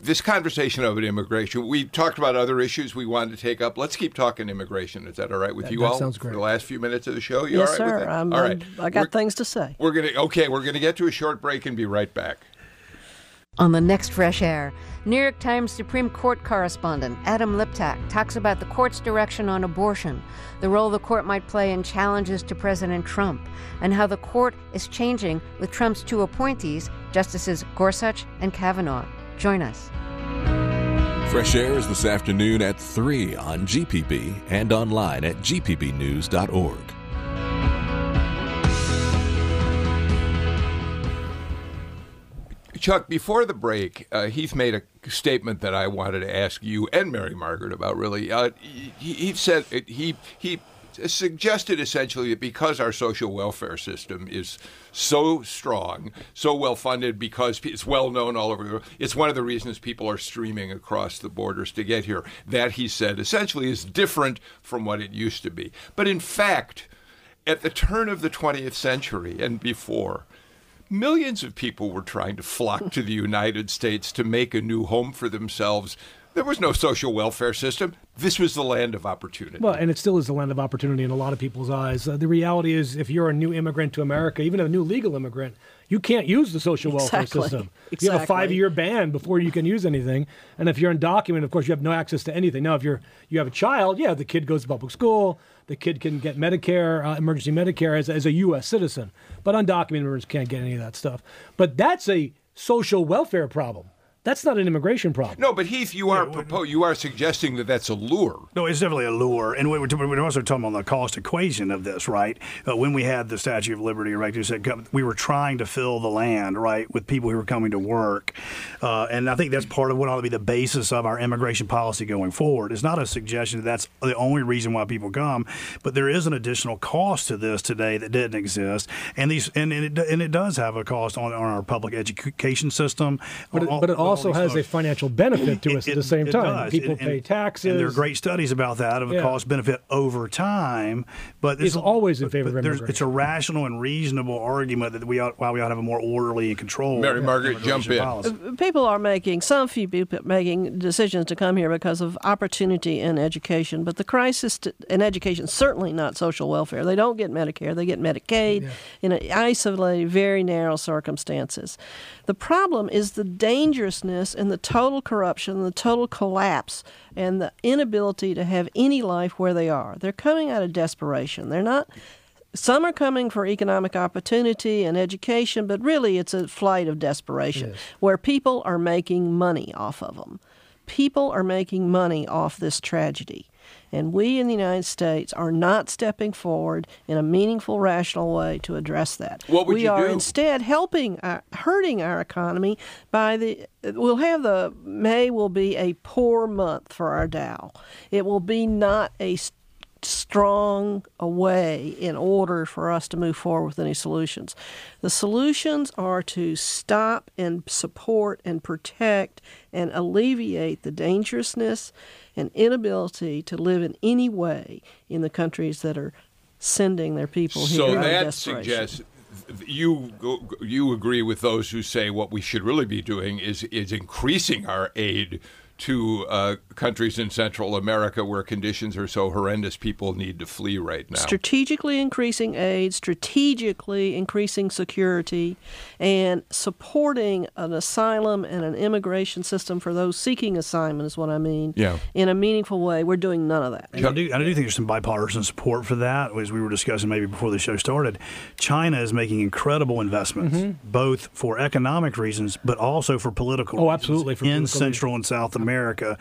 This conversation of immigration, we talked about other issues we wanted to take up. Let's keep talking immigration. Is that all right with That- you that all? sounds For great. the last few minutes of the show, you yes, all right sir. with that? I'm, I'm- right. I got We're- things to say. We're gonna okay. We're gonna get to a short break and be right back. On the next Fresh Air, New York Times Supreme Court correspondent Adam Liptak talks about the court's direction on abortion, the role the court might play in challenges to President Trump, and how the court is changing with Trump's two appointees, Justices Gorsuch and Kavanaugh. Join us. Fresh Air is this afternoon at 3 on GPB and online at gpbnews.org. Chuck, before the break, uh, Heath made a statement that I wanted to ask you and Mary Margaret about. Really, uh, he, he, said he he suggested essentially that because our social welfare system is so strong, so well funded, because it's well known all over the world, it's one of the reasons people are streaming across the borders to get here. That he said essentially is different from what it used to be. But in fact, at the turn of the 20th century and before millions of people were trying to flock to the United States to make a new home for themselves. There was no social welfare system. This was the land of opportunity. Well, and it still is the land of opportunity in a lot of people's eyes. Uh, the reality is, if you're a new immigrant to America, even a new legal immigrant, you can't use the social welfare Exactly. system. Exactly. You have a five-year ban before you can use anything. And if you're undocumented, of course, you have no access to anything. Now, if you're you have a child, yeah, the kid goes to public school. The kid can get Medicare, uh, emergency Medicare, as, as a U.S. citizen. But undocumented immigrants can't get any of that stuff. But that's a social welfare problem. That's not an immigration problem. No, but Heath, you are propo- you are suggesting that that's a lure. No, it's definitely a lure, and we were, we were also talking on the cost equation of this, right? Uh, when we had the Statue of Liberty erected, said we were trying to fill the land, right, with people who were coming to work, uh, and I think that's part of what ought to be the basis of our immigration policy going forward. It's not a suggestion that that's the only reason why people come, but there is an additional cost to this today that didn't exist, and these and, and, it, and it does have a cost on, on our public education system, But it, on- but it on all also these has a financial benefit to us at the same it time. does. People And- pay and- taxes. And there are great studies about that of a Yeah. cost benefit over time. But It's always in favor of but there's- immigration. It's a rational and reasonable argument that we ought, why we ought to have a more orderly and controlled. Mary Margaret, jump in. policy. Uh, people are making some few people making decisions to come here because of opportunity in education but the crisis to, in education is certainly not social welfare they don't get medicare they get medicaid in a isolated very narrow circumstances the problem is the and the total corruption the total collapse and the inability to have any life where they are they're coming out of desperation they're not some are coming for economic opportunity and education, but really it's a flight of desperation where people are making money off of them. People are making money off this tragedy. And we in the United States are not stepping forward in a meaningful, rational way to address that. What would we you are do? instead helping, our, hurting our economy by the. We'll have the May will be a poor month for our Dow. It will be not a strong a way in order for us to move forward with any solutions. The solutions are to stop and support and protect and alleviate the dangerousness and inability to live in any way in the countries that are sending their people here. So out of that suggests you you agree with those who say what we should really be doing is is increasing our aid to uh, countries in Central America where conditions are so horrendous people need to flee right now. strategically increasing aid, strategically increasing security, and supporting an asylum and an immigration system for those seeking asylum is what I mean. Yeah. In a meaningful way. We're doing none of that. And I do, I do think there's some bipartisan support for that, as we were discussing maybe before the show started. China is making incredible investments, Mhm. both for economic reasons, but also for political Oh, reasons absolutely, for in political Central and South America,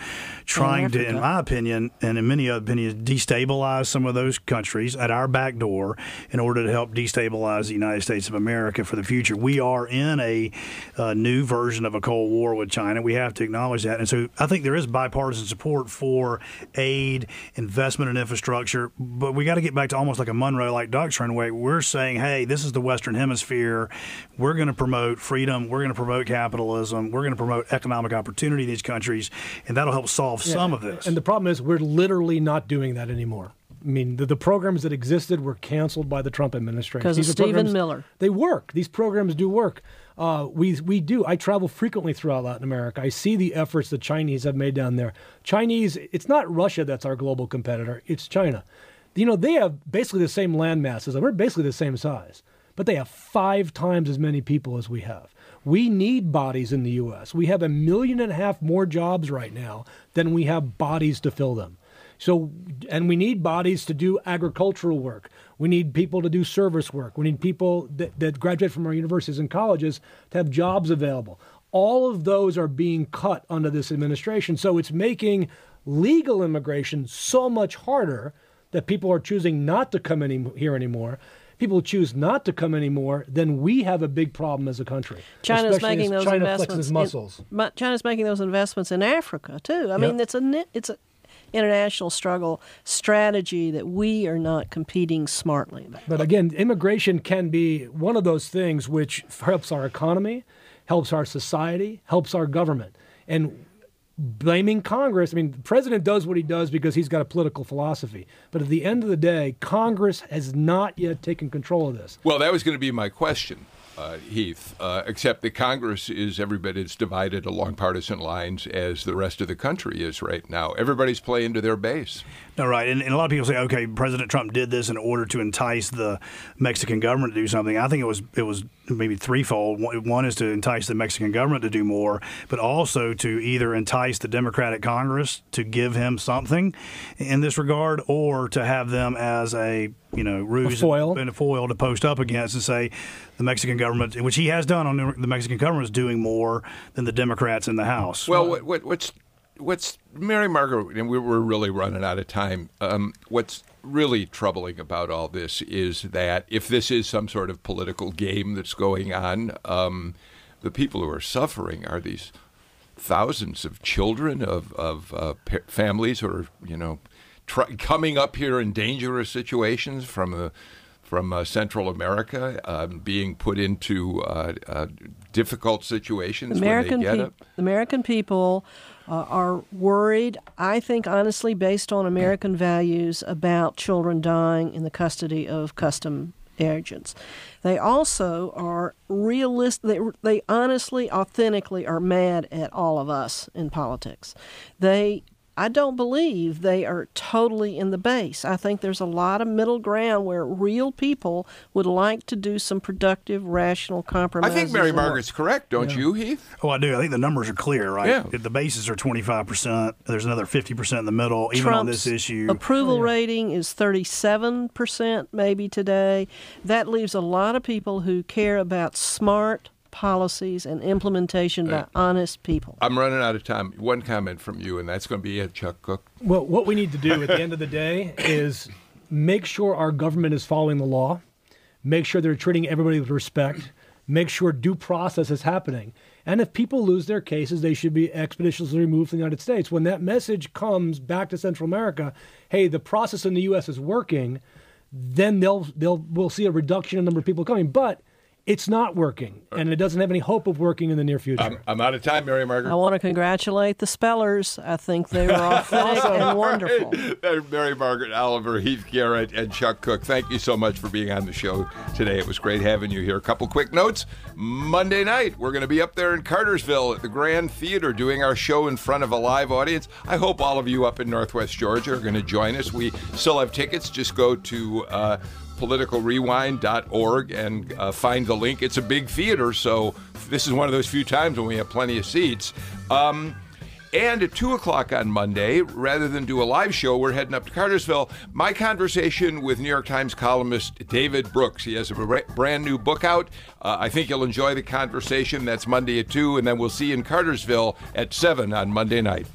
trying to, in my opinion, and in many other opinions, destabilize some of those countries at our back door in order to help destabilize the United States of America for the future. We are in a uh, new version of a Cold War with China. We have to acknowledge that. And so I think there is bipartisan support for aid, investment in infrastructure, but we got to get back to almost like a Monroe like doctrine where we're saying, hey, this is the Western Hemisphere. We're going to promote freedom. We're going to promote capitalism. We're going to promote economic opportunity in these countries, and that'll help solve Yeah, some of this. And the problem is, we're literally not doing that anymore. I mean, the, the programs that existed were canceled by the Trump administration. 'Cause of Stephen programs- Miller. They work. These programs do work. Uh, we we do. I travel frequently throughout Latin America. I see the efforts the Chinese have made down there. Chinese. It's not Russia that's our global competitor. It's China. You know, they have basically the same land masses. We're basically the same size. but they have five times as many people as we have. We need bodies in the U.S. We have a million and a half more jobs right now than we have bodies to fill them. So, and we need bodies to do agricultural work. We need people to do service work. We need people that, that graduate from our universities and colleges to have jobs available. All of those are being cut under this administration. So it's making legal immigration so much harder that people are choosing not to come any, here anymore people choose not to come anymore, then we have a big problem as a country. China's making those China investments. muscles. In, China's making those investments in Africa too. I yep. mean, it's a it's a international struggle strategy that we are not competing smartly about. But again, immigration can be one of those things which helps our economy, helps our society, helps our government. And blaming Congress. I mean, the president does what he does because he's got a political philosophy. But at the end of the day, Congress has not yet taken control of this. Well, that was going to be my question. Uh, Heath, uh, except that Congress is every bit as divided along partisan lines as the rest of the country is right now. Everybody's playing to their base. No, right. And, and, a lot of people say, okay, President Trump did this in order to entice the Mexican government to do something. I think it was it was maybe threefold. One is to entice the Mexican government to do more, but also to either entice the Democratic Congress to give him something in this regard, or to have them as a you know ruse a foil. and a foil to post up against and say the Mexican government, which he has done on the Mexican government, is doing more than the Democrats in the House. Well, what, what, what's what's Mary Margaret, and we are really running out of time. Um, what's really troubling about all this is that if this is some sort of political game that's going on, um, the people who are suffering are these thousands of children of of uh, families who are you know tr- coming up here in dangerous situations from a from uh, Central America, uh, being put into uh, uh difficult situations American when they get pe- American people uh, are worried, I think, honestly, based on American values, about children dying in the custody of custom agents. They also are realist. They, they honestly, authentically are mad at all of us in politics. They I don't believe they are totally in the base. I think there's a lot of middle ground where real people would like to do some productive, rational compromise. I think Mary Margaret's correct, don't yeah. you, Heath? Oh, I do. I think the numbers are clear, right? Yeah. The bases are 25%. There's another 50% in the middle, even Trump's on this issue. Approval oh, yeah. rating is 37% maybe today. That leaves a lot of people who care about smart, policies and implementation by honest people. I'm running out of time. One comment from you, and that's going to be it, Chuck Kuck. Well, what we need to do at the end of the day is make sure our government is following the law, make sure they're treating everybody with respect, make sure due process is happening. And if people lose their cases, they should be expeditiously removed from the United States. When that message comes back to Central America, hey, the process in the U.S. is working, then they'll they'll we'll see a reduction in the number of people coming. But it's not working, and it doesn't have any hope of working in the near future. I'm, I'm out of time, Mary Margaret. I want to congratulate the spellers. I think they were authentic and wonderful. Mary Margaret Oliver, Heath Garrett, and Chuck Kuck, thank you so much for being on the show today. It was great having you here. A couple quick notes. Monday night, we're going to be up there in Cartersville at the Grand Theater doing our show in front of a live audience. I hope all of you up in Northwest Georgia are going to join us. We still have tickets. Just go to uh, politicalrewind.org and uh, find the link. It's a big theater, so this is one of those few times when we have plenty of seats. Um, and at 2 o'clock on Monday, rather than do a live show, we're heading up to Cartersville. My conversation with New York Times columnist David Brooks. He has a brand new book out. Uh, I think you'll enjoy the conversation. That's Monday at 2, and then we'll see you in Cartersville at 7 on Monday night.